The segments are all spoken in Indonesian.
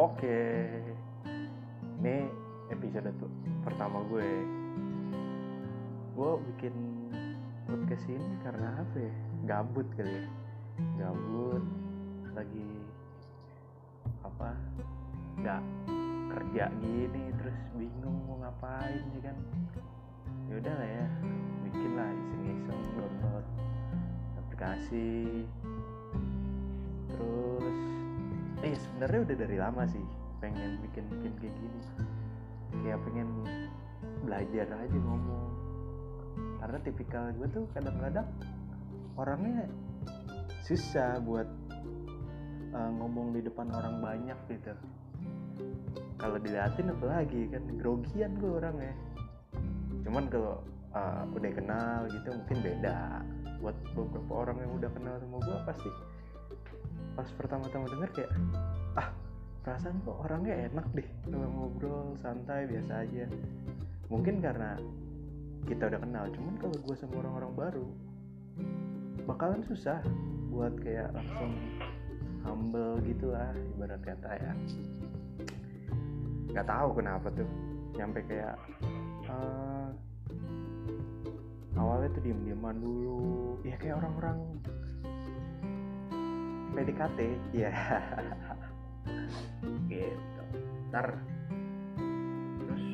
Oke, ini episode pertama gue. Gue bikin podcast ini karena apa ya? Gabut kali ya. Gabut, lagi apa? Nggak kerja gini, terus bingung mau ngapain ya kan? Ya udah lah ya, bikin lah iseng-iseng download aplikasi. Sebenarnya udah dari lama sih pengen bikin bikin kayak gini. Kayak pengen belajar aja ngomong. Karena tipikal gue tuh kadang-kadang orangnya susah buat uh, ngomong di depan orang banyak gitu. Kalau diliatin apalagi kan grogian gue orangnya. Cuman kalau uh, udah kenal gitu mungkin beda. Buat beberapa orang yang udah kenal sama gue pasti. Pas pertama-tama denger kayak perasaan kok orangnya enak deh kalau ngobrol santai biasa aja. Mungkin karena kita udah kenal cuman kalau gue sama orang-orang baru bakalan susah buat kayak langsung humble gitu lah ibarat kata ya. Nggak tahu kenapa tuh nyampe kayak uh, awalnya tuh diem-dieman dulu. Ya kayak orang-orang PDKT ya gitu. Ntar. Terus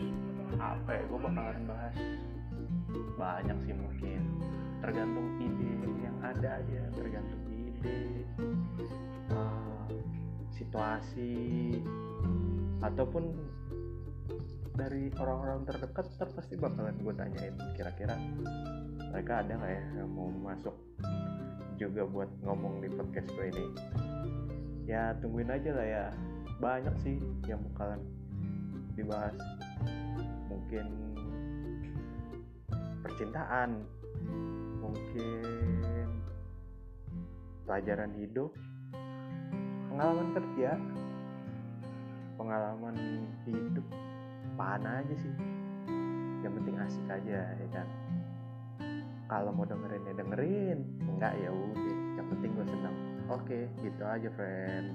apa ya gue bakalan bahas banyak sih mungkin. Tergantung ide yang ada aja tergantung ide uh, situasi ataupun dari orang-orang terdekat ntar pasti bakalan gue tanyain kira-kira mereka ada nggak ya yang mau masuk juga buat ngomong di podcast gue ini ya tungguin aja lah ya. Banyak sih yang bakalan dibahas. Mungkin percintaan mungkin pelajaran hidup pengalaman kerja pengalaman hidup. Mana aja sih? Yang penting asik aja ya kan? Kalau mau dengerin ya dengerin. Enggak ya udah. Yang penting gue senang oke gitu aja friend